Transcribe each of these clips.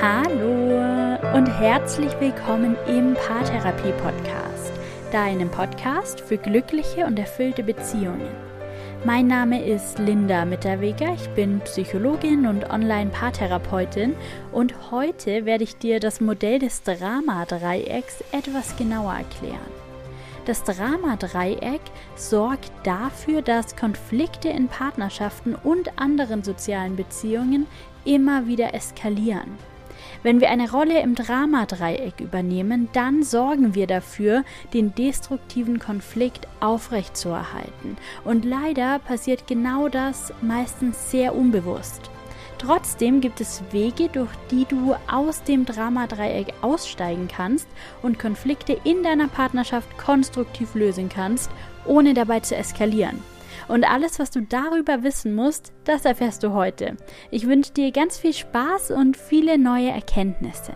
Hallo und herzlich willkommen im Paartherapie Podcast, deinem Podcast für glückliche und erfüllte Beziehungen. Mein Name ist Linda Mitterweger, ich bin Psychologin und Online-Paartherapeutin und heute werde ich dir das Modell des Drama-Dreiecks etwas genauer erklären. Das Drama-Dreieck sorgt dafür, dass Konflikte in Partnerschaften und anderen sozialen Beziehungen immer wieder eskalieren. Wenn wir eine Rolle im Dramadreieck übernehmen, dann sorgen wir dafür, den destruktiven Konflikt aufrechtzuerhalten. Und leider passiert genau das meistens sehr unbewusst. Trotzdem gibt es Wege, durch die du aus dem Dramadreieck aussteigen kannst und Konflikte in deiner Partnerschaft konstruktiv lösen kannst, ohne dabei zu eskalieren. Und alles, was du darüber wissen musst, das erfährst du heute. Ich wünsche dir ganz viel Spaß und viele neue Erkenntnisse.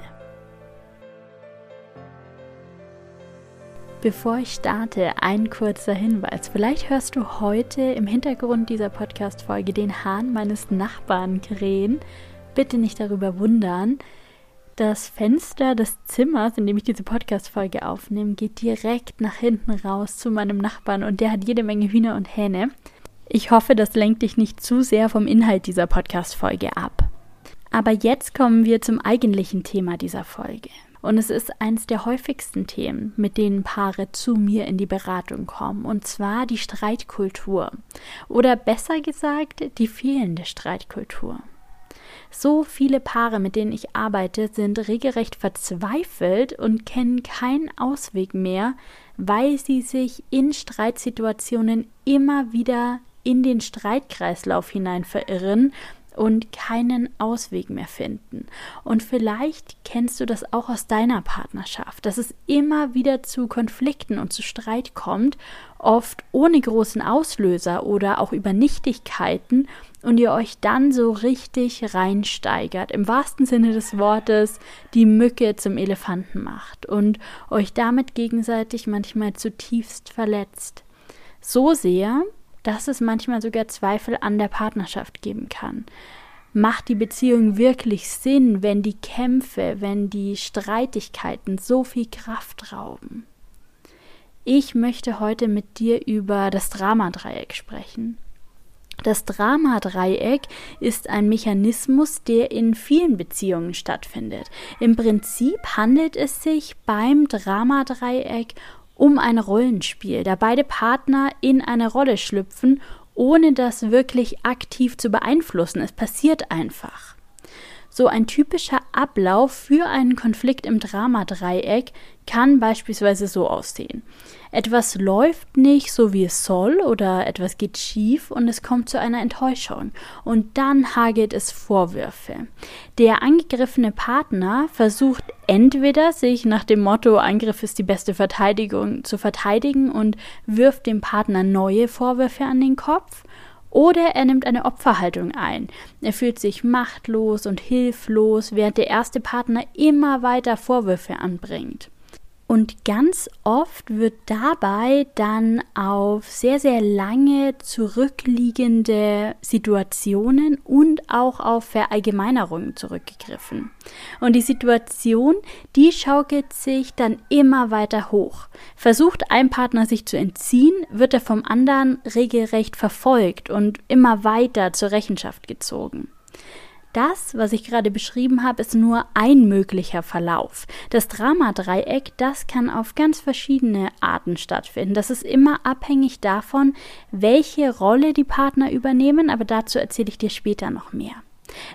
Bevor ich starte, ein kurzer Hinweis. Vielleicht hörst du heute im Hintergrund dieser Podcast-Folge den Hahn meines Nachbarn krähen. Bitte nicht darüber wundern. Das Fenster des Zimmers, in dem ich diese Podcast-Folge aufnehme, geht direkt nach hinten raus zu meinem Nachbarn und der hat jede Menge Hühner und Hähne. Ich hoffe, das lenkt dich nicht zu sehr vom Inhalt dieser Podcast-Folge ab. Aber jetzt kommen wir zum eigentlichen Thema dieser Folge. Und es ist eines der häufigsten Themen, mit denen Paare zu mir in die Beratung kommen, und zwar die Streitkultur. Oder besser gesagt, die fehlende Streitkultur. So viele Paare, mit denen ich arbeite, sind regelrecht verzweifelt und kennen keinen Ausweg mehr, weil sie sich in Streitsituationen immer wieder in den Streitkreislauf hinein verirren und keinen Ausweg mehr finden. Und vielleicht kennst du das auch aus deiner Partnerschaft, dass es immer wieder zu Konflikten und zu Streit kommt, oft ohne großen Auslöser oder auch über Nichtigkeiten und ihr euch dann so richtig reinsteigert, im wahrsten Sinne des Wortes die Mücke zum Elefanten macht und euch damit gegenseitig manchmal zutiefst verletzt. So sehr, dass es manchmal sogar Zweifel an der Partnerschaft geben kann. Macht die Beziehung wirklich Sinn, wenn die Kämpfe, wenn die Streitigkeiten so viel Kraft rauben? Ich möchte heute mit dir über das Dramadreieck sprechen. Das Dramadreieck ist ein Mechanismus, der in vielen Beziehungen stattfindet. Im Prinzip handelt es sich beim Dramadreieck um ein Rollenspiel, da beide Partner in eine Rolle schlüpfen, ohne das wirklich aktiv zu beeinflussen. Es passiert einfach. So ein typischer Ablauf für einen Konflikt im Dramadreieck kann beispielsweise so aussehen. Etwas läuft nicht so wie es soll oder etwas geht schief und es kommt zu einer Enttäuschung und dann hagelt es Vorwürfe. Der angegriffene Partner versucht entweder sich nach dem Motto Angriff ist die beste Verteidigung zu verteidigen und wirft dem Partner neue Vorwürfe an den Kopf oder er nimmt eine Opferhaltung ein. Er fühlt sich machtlos und hilflos, während der erste Partner immer weiter Vorwürfe anbringt. Und ganz oft wird dabei dann auf sehr, sehr lange zurückliegende Situationen und auch auf Verallgemeinerungen zurückgegriffen. Und die Situation, die schaukelt sich dann immer weiter hoch. Versucht ein Partner sich zu entziehen, wird er vom anderen regelrecht verfolgt und immer weiter zur Rechenschaft gezogen. Das, was ich gerade beschrieben habe, ist nur ein möglicher Verlauf. Das Dramadreieck, das kann auf ganz verschiedene Arten stattfinden. Das ist immer abhängig davon, welche Rolle die Partner übernehmen, aber dazu erzähle ich dir später noch mehr.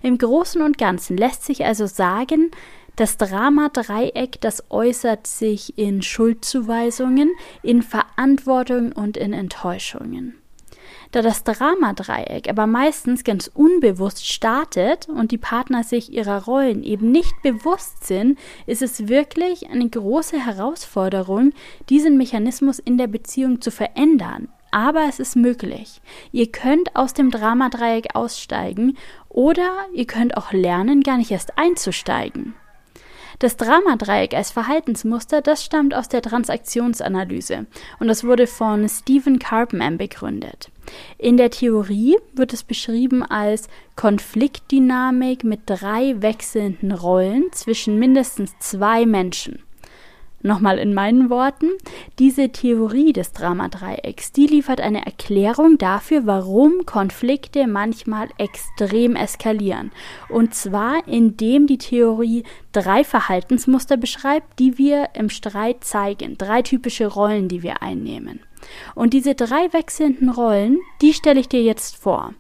Im Großen und Ganzen lässt sich also sagen, das Dramadreieck, das äußert sich in Schuldzuweisungen, in Verantwortung und in Enttäuschungen. Da das Dramadreieck aber meistens ganz unbewusst startet und die Partner sich ihrer Rollen eben nicht bewusst sind, ist es wirklich eine große Herausforderung, diesen Mechanismus in der Beziehung zu verändern. Aber es ist möglich. Ihr könnt aus dem Dramadreieck aussteigen oder ihr könnt auch lernen, gar nicht erst einzusteigen. Das Dramadreieck als Verhaltensmuster, das stammt aus der Transaktionsanalyse und das wurde von Stephen Karpman begründet. In der Theorie wird es beschrieben als Konfliktdynamik mit drei wechselnden Rollen zwischen mindestens zwei Menschen. Nochmal in meinen Worten, diese Theorie des Dramadreiecks, die liefert eine Erklärung dafür, warum Konflikte manchmal extrem eskalieren. Und zwar, indem die Theorie drei Verhaltensmuster beschreibt, die wir im Streit zeigen, drei typische Rollen, die wir einnehmen. Und diese drei wechselnden Rollen, die stelle ich dir jetzt vor.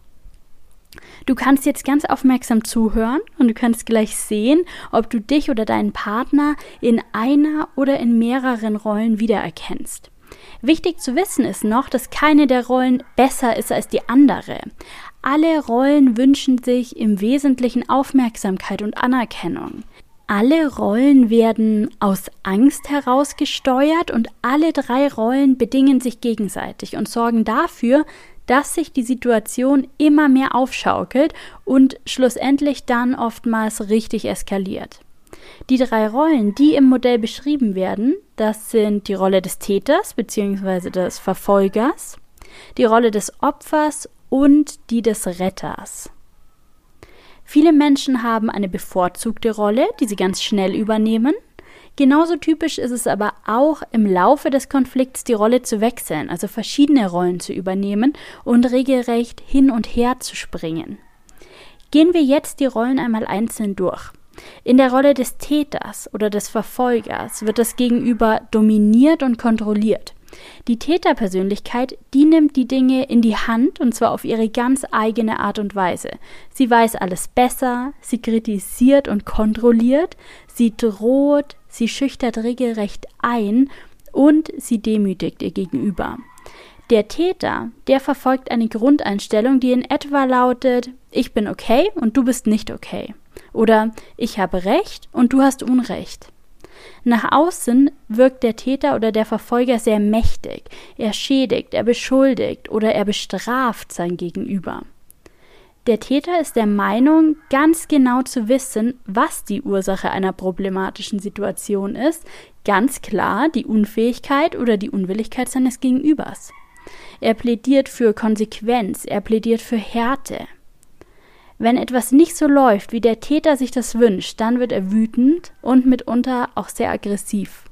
Du kannst jetzt ganz aufmerksam zuhören und du kannst gleich sehen, ob du dich oder deinen Partner in einer oder in mehreren Rollen wiedererkennst. Wichtig zu wissen ist noch, dass keine der Rollen besser ist als die andere. Alle Rollen wünschen sich im Wesentlichen Aufmerksamkeit und Anerkennung. Alle Rollen werden aus Angst heraus gesteuert und alle drei Rollen bedingen sich gegenseitig und sorgen dafür, dass sich die Situation immer mehr aufschaukelt und schlussendlich dann oftmals richtig eskaliert. Die drei Rollen, die im Modell beschrieben werden, das sind die Rolle des Täters bzw. des Verfolgers, die Rolle des Opfers und die des Retters. Viele Menschen haben eine bevorzugte Rolle, die sie ganz schnell übernehmen, Genauso typisch ist es aber auch im Laufe des Konflikts die Rolle zu wechseln, also verschiedene Rollen zu übernehmen und regelrecht hin und her zu springen. Gehen wir jetzt die Rollen einmal einzeln durch. In der Rolle des Täters oder des Verfolgers wird das Gegenüber dominiert und kontrolliert. Die Täterpersönlichkeit, die nimmt die Dinge in die Hand und zwar auf ihre ganz eigene Art und Weise. Sie weiß alles besser, sie kritisiert und kontrolliert, sie droht, sie schüchtert regelrecht ein und sie demütigt ihr Gegenüber. Der Täter, der verfolgt eine Grundeinstellung, die in etwa lautet, ich bin okay und du bist nicht okay. Oder ich habe Recht und du hast Unrecht. Nach außen wirkt der Täter oder der Verfolger sehr mächtig. Er schädigt, er beschuldigt oder er bestraft sein Gegenüber. Der Täter ist der Meinung, ganz genau zu wissen, was die Ursache einer problematischen Situation ist, ganz klar die Unfähigkeit oder die Unwilligkeit seines Gegenübers. Er plädiert für Konsequenz, er plädiert für Härte. Wenn etwas nicht so läuft, wie der Täter sich das wünscht, dann wird er wütend und mitunter auch sehr aggressiv.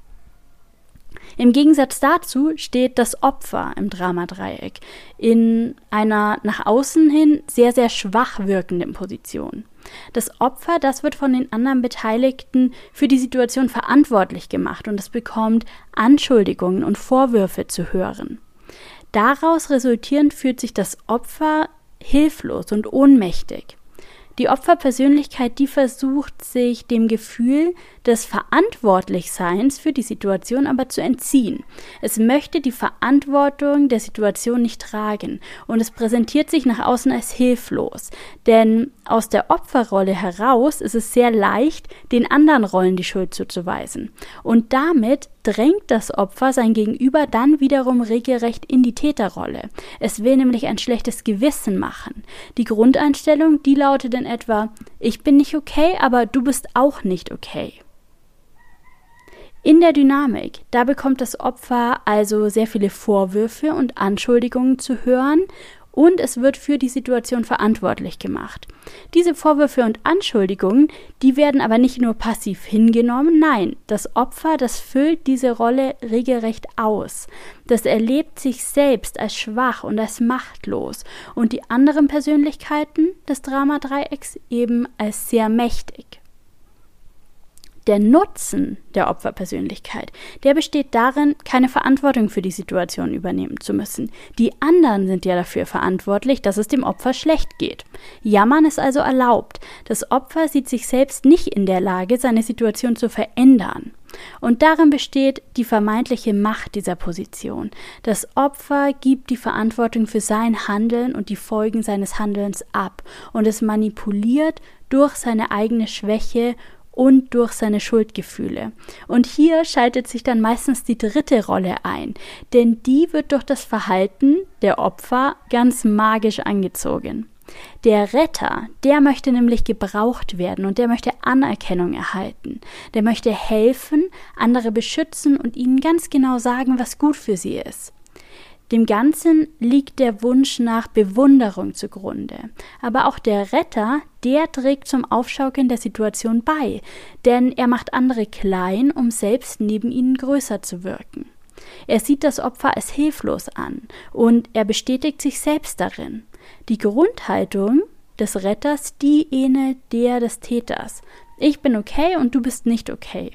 Im Gegensatz dazu steht das Opfer im Dramadreieck in einer nach außen hin sehr, sehr schwach wirkenden Position. Das Opfer, das wird von den anderen Beteiligten für die Situation verantwortlich gemacht und es bekommt Anschuldigungen und Vorwürfe zu hören. Daraus resultierend fühlt sich das Opfer hilflos und ohnmächtig. Die Opferpersönlichkeit, die versucht sich dem Gefühl des Verantwortlichseins für die Situation aber zu entziehen. Es möchte die Verantwortung der Situation nicht tragen und es präsentiert sich nach außen als hilflos. Denn aus der Opferrolle heraus ist es sehr leicht, den anderen Rollen die Schuld zuzuweisen. Und damit drängt das Opfer sein Gegenüber dann wiederum regelrecht in die Täterrolle. Es will nämlich ein schlechtes Gewissen machen. Die Grundeinstellung, die lautet in etwa, ich bin nicht okay, aber du bist auch nicht okay. In der Dynamik, da bekommt das Opfer also sehr viele Vorwürfe und Anschuldigungen zu hören und es wird für die Situation verantwortlich gemacht. Diese Vorwürfe und Anschuldigungen, die werden aber nicht nur passiv hingenommen, nein, das Opfer, das füllt diese Rolle regelrecht aus. Das erlebt sich selbst als schwach und als machtlos und die anderen Persönlichkeiten des Dramadreiecks eben als sehr mächtig. Der Nutzen der Opferpersönlichkeit, der besteht darin, keine Verantwortung für die Situation übernehmen zu müssen. Die anderen sind ja dafür verantwortlich, dass es dem Opfer schlecht geht. Jammern ist also erlaubt. Das Opfer sieht sich selbst nicht in der Lage, seine Situation zu verändern. Und darin besteht die vermeintliche Macht dieser Position. Das Opfer gibt die Verantwortung für sein Handeln und die Folgen seines Handelns ab und es manipuliert durch seine eigene Schwäche und durch seine Schuldgefühle. Und hier schaltet sich dann meistens die dritte Rolle ein, denn die wird durch das Verhalten der Opfer ganz magisch angezogen. Der Retter, der möchte nämlich gebraucht werden und der möchte Anerkennung erhalten. Der möchte helfen, andere beschützen und ihnen ganz genau sagen, was gut für sie ist. Dem Ganzen liegt der Wunsch nach Bewunderung zugrunde. Aber auch der Retter, der trägt zum Aufschaukeln der Situation bei, denn er macht andere klein, um selbst neben ihnen größer zu wirken. Er sieht das Opfer als hilflos an und er bestätigt sich selbst darin. Die Grundhaltung des Retters, die ähnelt der des Täters. Ich bin okay und du bist nicht okay.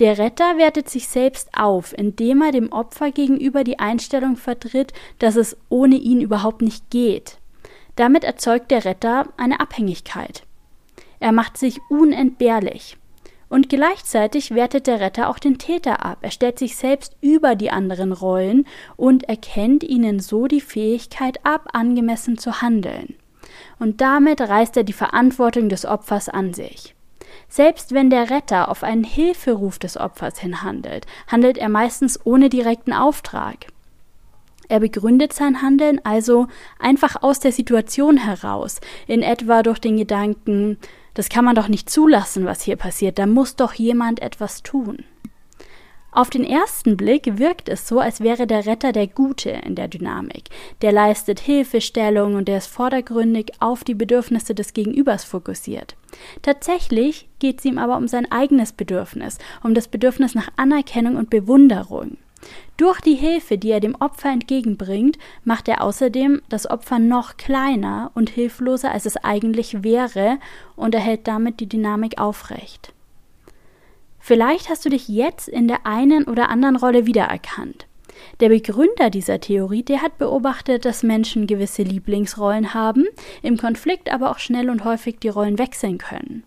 Der Retter wertet sich selbst auf, indem er dem Opfer gegenüber die Einstellung vertritt, dass es ohne ihn überhaupt nicht geht. Damit erzeugt der Retter eine Abhängigkeit. Er macht sich unentbehrlich. Und gleichzeitig wertet der Retter auch den Täter ab. Er stellt sich selbst über die anderen Rollen und erkennt ihnen so die Fähigkeit ab, angemessen zu handeln. Und damit reißt er die Verantwortung des Opfers an sich. Selbst wenn der Retter auf einen Hilferuf des Opfers hin handelt, handelt er meistens ohne direkten Auftrag. Er begründet sein Handeln also einfach aus der Situation heraus, in etwa durch den Gedanken, das kann man doch nicht zulassen, was hier passiert, da muss doch jemand etwas tun. Auf den ersten Blick wirkt es so, als wäre der Retter der Gute in der Dynamik. Der leistet Hilfestellung und der ist vordergründig auf die Bedürfnisse des Gegenübers fokussiert. Tatsächlich geht es ihm aber um sein eigenes Bedürfnis, um das Bedürfnis nach Anerkennung und Bewunderung. Durch die Hilfe, die er dem Opfer entgegenbringt, macht er außerdem das Opfer noch kleiner und hilfloser, als es eigentlich wäre, und erhält damit die Dynamik aufrecht. Vielleicht hast du dich jetzt in der einen oder anderen Rolle wiedererkannt. Der Begründer dieser Theorie, der hat beobachtet, dass Menschen gewisse Lieblingsrollen haben, im Konflikt aber auch schnell und häufig die Rollen wechseln können.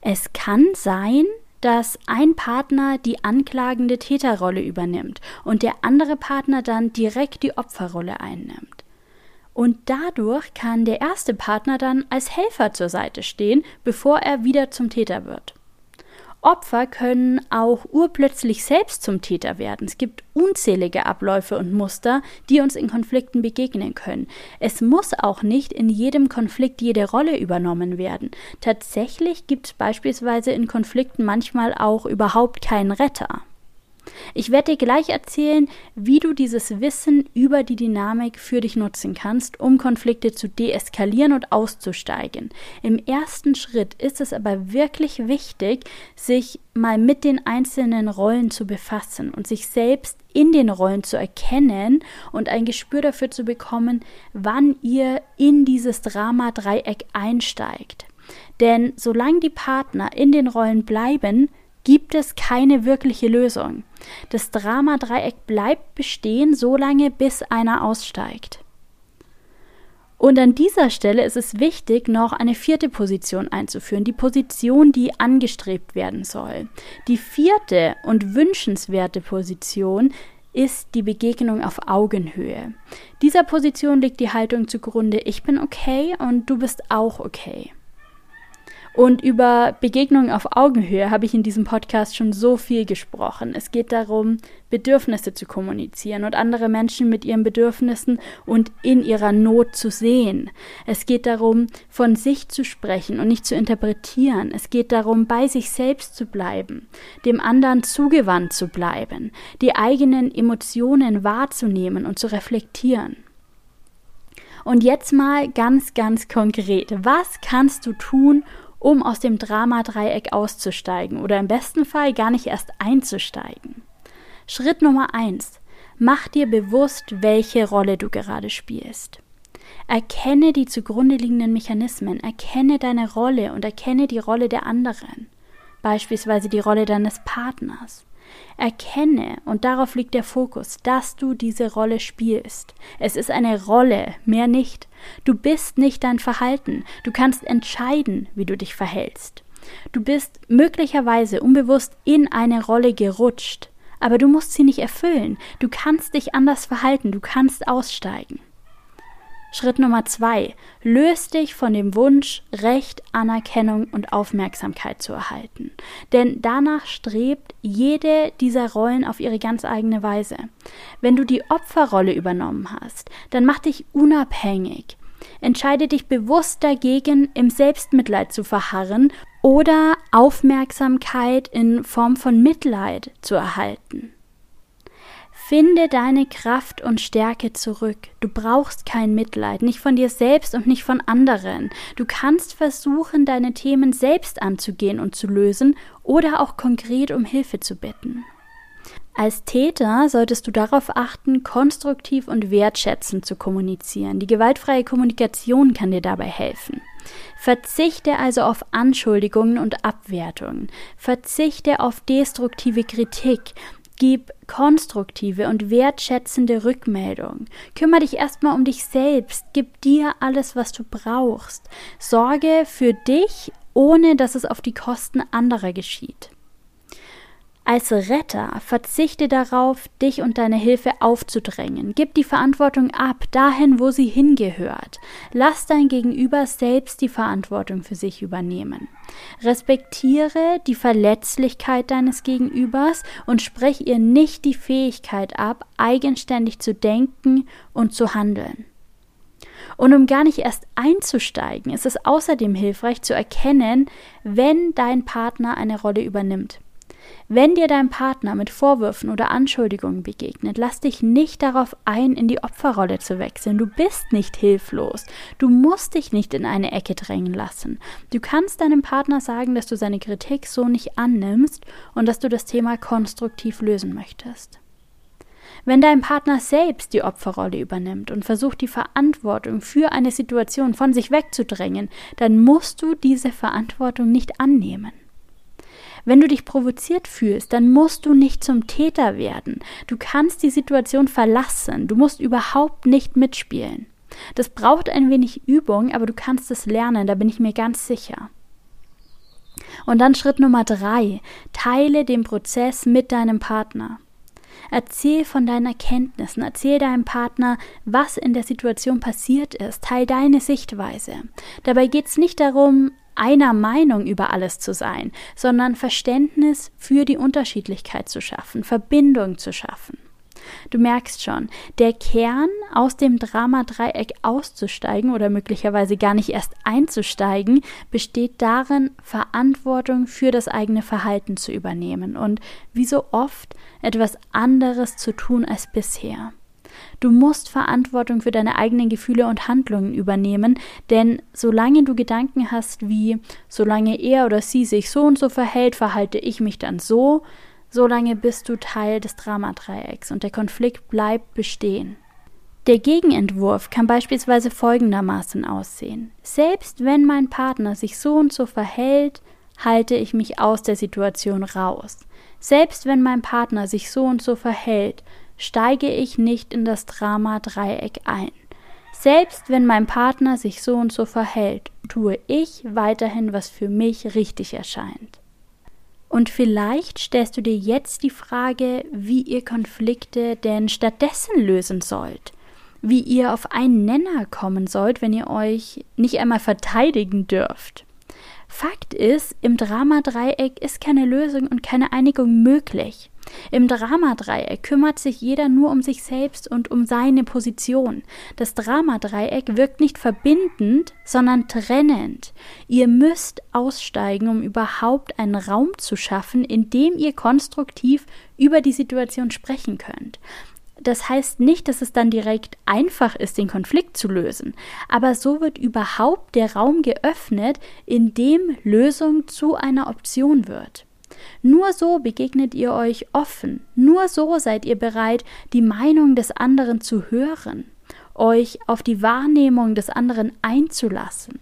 Es kann sein, dass ein Partner die anklagende Täterrolle übernimmt und der andere Partner dann direkt die Opferrolle einnimmt. Und dadurch kann der erste Partner dann als Helfer zur Seite stehen, bevor er wieder zum Täter wird. Opfer können auch urplötzlich selbst zum Täter werden. Es gibt unzählige Abläufe und Muster, die uns in Konflikten begegnen können. Es muss auch nicht in jedem Konflikt jede Rolle übernommen werden. Tatsächlich gibt es beispielsweise in Konflikten manchmal auch überhaupt keinen Retter. Ich werde dir gleich erzählen, wie du dieses Wissen über die Dynamik für dich nutzen kannst, um Konflikte zu deeskalieren und auszusteigen. Im ersten Schritt ist es aber wirklich wichtig, sich mal mit den einzelnen Rollen zu befassen und sich selbst in den Rollen zu erkennen und ein Gespür dafür zu bekommen, wann ihr in dieses Drama-Dreieck einsteigt. Denn solange die Partner in den Rollen bleiben, gibt es keine wirkliche Lösung. Das Drama-Dreieck bleibt bestehen, solange bis einer aussteigt. Und an dieser Stelle ist es wichtig, noch eine vierte Position einzuführen, die Position, die angestrebt werden soll. Die vierte und wünschenswerte Position ist die Begegnung auf Augenhöhe. Dieser Position liegt die Haltung zugrunde, ich bin okay und du bist auch okay. Und über Begegnungen auf Augenhöhe habe ich in diesem Podcast schon so viel gesprochen. Es geht darum, Bedürfnisse zu kommunizieren und andere Menschen mit ihren Bedürfnissen und in ihrer Not zu sehen. Es geht darum, von sich zu sprechen und nicht zu interpretieren. Es geht darum, bei sich selbst zu bleiben, dem anderen zugewandt zu bleiben, die eigenen Emotionen wahrzunehmen und zu reflektieren. Und jetzt mal ganz, ganz konkret. Was kannst du tun, um aus dem Dramadreieck auszusteigen oder im besten Fall gar nicht erst einzusteigen. Schritt Nummer eins: Mach dir bewusst, welche Rolle du gerade spielst. Erkenne die zugrunde liegenden Mechanismen, erkenne deine Rolle und erkenne die Rolle der anderen, beispielsweise die Rolle deines Partners. Erkenne, und darauf liegt der Fokus, dass du diese Rolle spielst. Es ist eine Rolle, mehr nicht. Du bist nicht dein Verhalten. Du kannst entscheiden, wie du dich verhältst. Du bist möglicherweise unbewusst in eine Rolle gerutscht, aber du musst sie nicht erfüllen. Du kannst dich anders verhalten, du kannst aussteigen. Schritt Nummer zwei. Löst dich von dem Wunsch, Recht, Anerkennung und Aufmerksamkeit zu erhalten. Denn danach strebt jede dieser Rollen auf ihre ganz eigene Weise. Wenn du die Opferrolle übernommen hast, dann mach dich unabhängig. Entscheide dich bewusst dagegen, im Selbstmitleid zu verharren oder Aufmerksamkeit in Form von Mitleid zu erhalten. Finde deine Kraft und Stärke zurück. Du brauchst kein Mitleid, nicht von dir selbst und nicht von anderen. Du kannst versuchen, deine Themen selbst anzugehen und zu lösen oder auch konkret um Hilfe zu bitten. Als Täter solltest du darauf achten, konstruktiv und wertschätzend zu kommunizieren. Die gewaltfreie Kommunikation kann dir dabei helfen. Verzichte also auf Anschuldigungen und Abwertungen. Verzichte auf destruktive Kritik. Gib konstruktive und wertschätzende Rückmeldung. Kümmere dich erstmal um dich selbst. Gib dir alles, was du brauchst. Sorge für dich, ohne dass es auf die Kosten anderer geschieht. Als Retter verzichte darauf, dich und deine Hilfe aufzudrängen. Gib die Verantwortung ab, dahin, wo sie hingehört. Lass dein Gegenüber selbst die Verantwortung für sich übernehmen. Respektiere die Verletzlichkeit deines Gegenübers und sprech ihr nicht die Fähigkeit ab, eigenständig zu denken und zu handeln. Und um gar nicht erst einzusteigen, ist es außerdem hilfreich zu erkennen, wenn dein Partner eine Rolle übernimmt. Wenn dir dein Partner mit Vorwürfen oder Anschuldigungen begegnet, lass dich nicht darauf ein, in die Opferrolle zu wechseln. Du bist nicht hilflos. Du musst dich nicht in eine Ecke drängen lassen. Du kannst deinem Partner sagen, dass du seine Kritik so nicht annimmst und dass du das Thema konstruktiv lösen möchtest. Wenn dein Partner selbst die Opferrolle übernimmt und versucht, die Verantwortung für eine Situation von sich wegzudrängen, dann musst du diese Verantwortung nicht annehmen. Wenn du dich provoziert fühlst, dann musst du nicht zum Täter werden. Du kannst die Situation verlassen. Du musst überhaupt nicht mitspielen. Das braucht ein wenig Übung, aber du kannst es lernen, da bin ich mir ganz sicher. Und dann Schritt Nummer drei. Teile den Prozess mit deinem Partner. Erzähl von deinen Erkenntnissen, erzähl deinem Partner, was in der Situation passiert ist, teil deine Sichtweise. Dabei geht es nicht darum, einer Meinung über alles zu sein, sondern Verständnis für die Unterschiedlichkeit zu schaffen, Verbindung zu schaffen. Du merkst schon, der Kern, aus dem Dramadreieck auszusteigen oder möglicherweise gar nicht erst einzusteigen, besteht darin, Verantwortung für das eigene Verhalten zu übernehmen und wie so oft etwas anderes zu tun als bisher. Du musst Verantwortung für deine eigenen Gefühle und Handlungen übernehmen, denn solange du Gedanken hast wie solange er oder sie sich so und so verhält, verhalte ich mich dann so, solange bist du Teil des Dramadreiecks und der Konflikt bleibt bestehen. Der Gegenentwurf kann beispielsweise folgendermaßen aussehen. Selbst wenn mein Partner sich so und so verhält, halte ich mich aus der Situation raus. Selbst wenn mein Partner sich so und so verhält, steige ich nicht in das Drama-Dreieck ein. Selbst wenn mein Partner sich so und so verhält, tue ich weiterhin, was für mich richtig erscheint. Und vielleicht stellst du dir jetzt die Frage, wie ihr Konflikte denn stattdessen lösen sollt, wie ihr auf einen Nenner kommen sollt, wenn ihr euch nicht einmal verteidigen dürft. Fakt ist, im Dramadreieck ist keine Lösung und keine Einigung möglich. Im Dramadreieck kümmert sich jeder nur um sich selbst und um seine Position. Das Dramadreieck wirkt nicht verbindend, sondern trennend. Ihr müsst aussteigen, um überhaupt einen Raum zu schaffen, in dem ihr konstruktiv über die Situation sprechen könnt. Das heißt nicht, dass es dann direkt einfach ist, den Konflikt zu lösen, aber so wird überhaupt der Raum geöffnet, in dem Lösung zu einer Option wird. Nur so begegnet ihr euch offen, nur so seid ihr bereit, die Meinung des anderen zu hören, euch auf die Wahrnehmung des anderen einzulassen.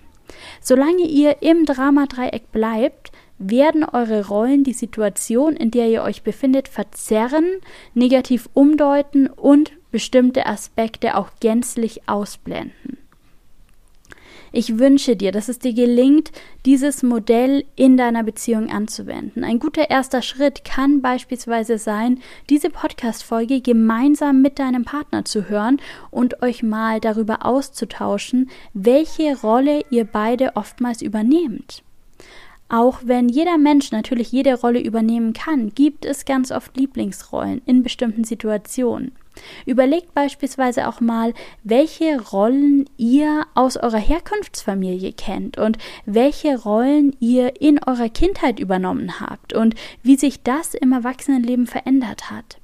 Solange ihr im Dramadreieck bleibt, werden eure Rollen die Situation, in der ihr euch befindet, verzerren, negativ umdeuten und bestimmte Aspekte auch gänzlich ausblenden. Ich wünsche dir, dass es dir gelingt, dieses Modell in deiner Beziehung anzuwenden. Ein guter erster Schritt kann beispielsweise sein, diese Podcast-Folge gemeinsam mit deinem Partner zu hören und euch mal darüber auszutauschen, welche Rolle ihr beide oftmals übernehmt. Auch wenn jeder Mensch natürlich jede Rolle übernehmen kann, gibt es ganz oft Lieblingsrollen in bestimmten Situationen. Überlegt beispielsweise auch mal, welche Rollen ihr aus eurer Herkunftsfamilie kennt und welche Rollen ihr in eurer Kindheit übernommen habt und wie sich das im Erwachsenenleben verändert hat.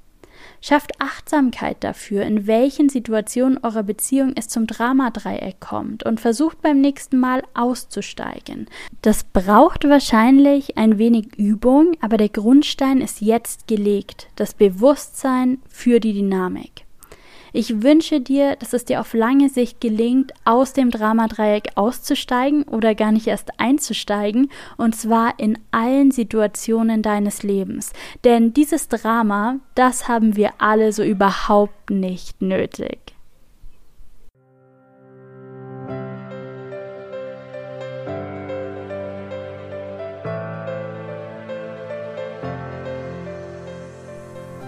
Schafft Achtsamkeit dafür, in welchen Situationen eurer Beziehung es zum Dramadreieck kommt und versucht beim nächsten Mal auszusteigen. Das braucht wahrscheinlich ein wenig Übung, aber der Grundstein ist jetzt gelegt, das Bewusstsein für die Dynamik. Ich wünsche dir, dass es dir auf lange Sicht gelingt, aus dem Dramadreieck auszusteigen oder gar nicht erst einzusteigen, und zwar in allen Situationen deines Lebens. Denn dieses Drama, das haben wir alle so überhaupt nicht nötig.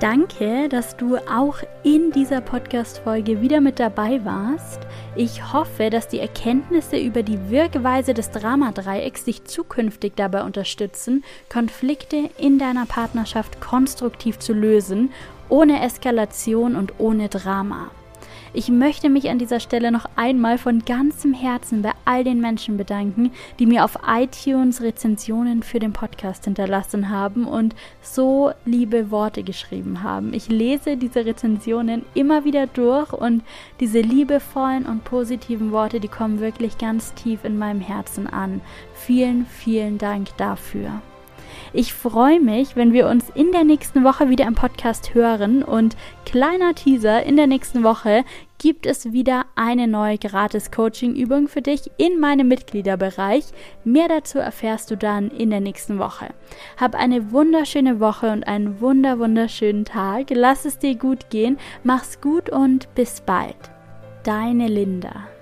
Danke, dass du auch in dieser Podcast-Folge wieder mit dabei warst. Ich hoffe, dass die Erkenntnisse über die Wirkweise des Dramadreiecks dich zukünftig dabei unterstützen, Konflikte in deiner Partnerschaft konstruktiv zu lösen, ohne Eskalation und ohne Drama. Ich möchte mich an dieser Stelle noch einmal von ganzem Herzen bei all den Menschen bedanken, die mir auf iTunes Rezensionen für den Podcast hinterlassen haben und so liebe Worte geschrieben haben. Ich lese diese Rezensionen immer wieder durch und diese liebevollen und positiven Worte, die kommen wirklich ganz tief in meinem Herzen an. Vielen, vielen Dank dafür. Ich freue mich, wenn wir uns in der nächsten Woche wieder im Podcast hören. Und kleiner Teaser, in der nächsten Woche gibt es wieder eine neue gratis Coaching-Übung für dich in meinem Mitgliederbereich. Mehr dazu erfährst du dann in der nächsten Woche. Hab eine wunderschöne Woche und einen wunder wunderschönen Tag. Lass es dir gut gehen, mach's gut und bis bald. Deine Linda.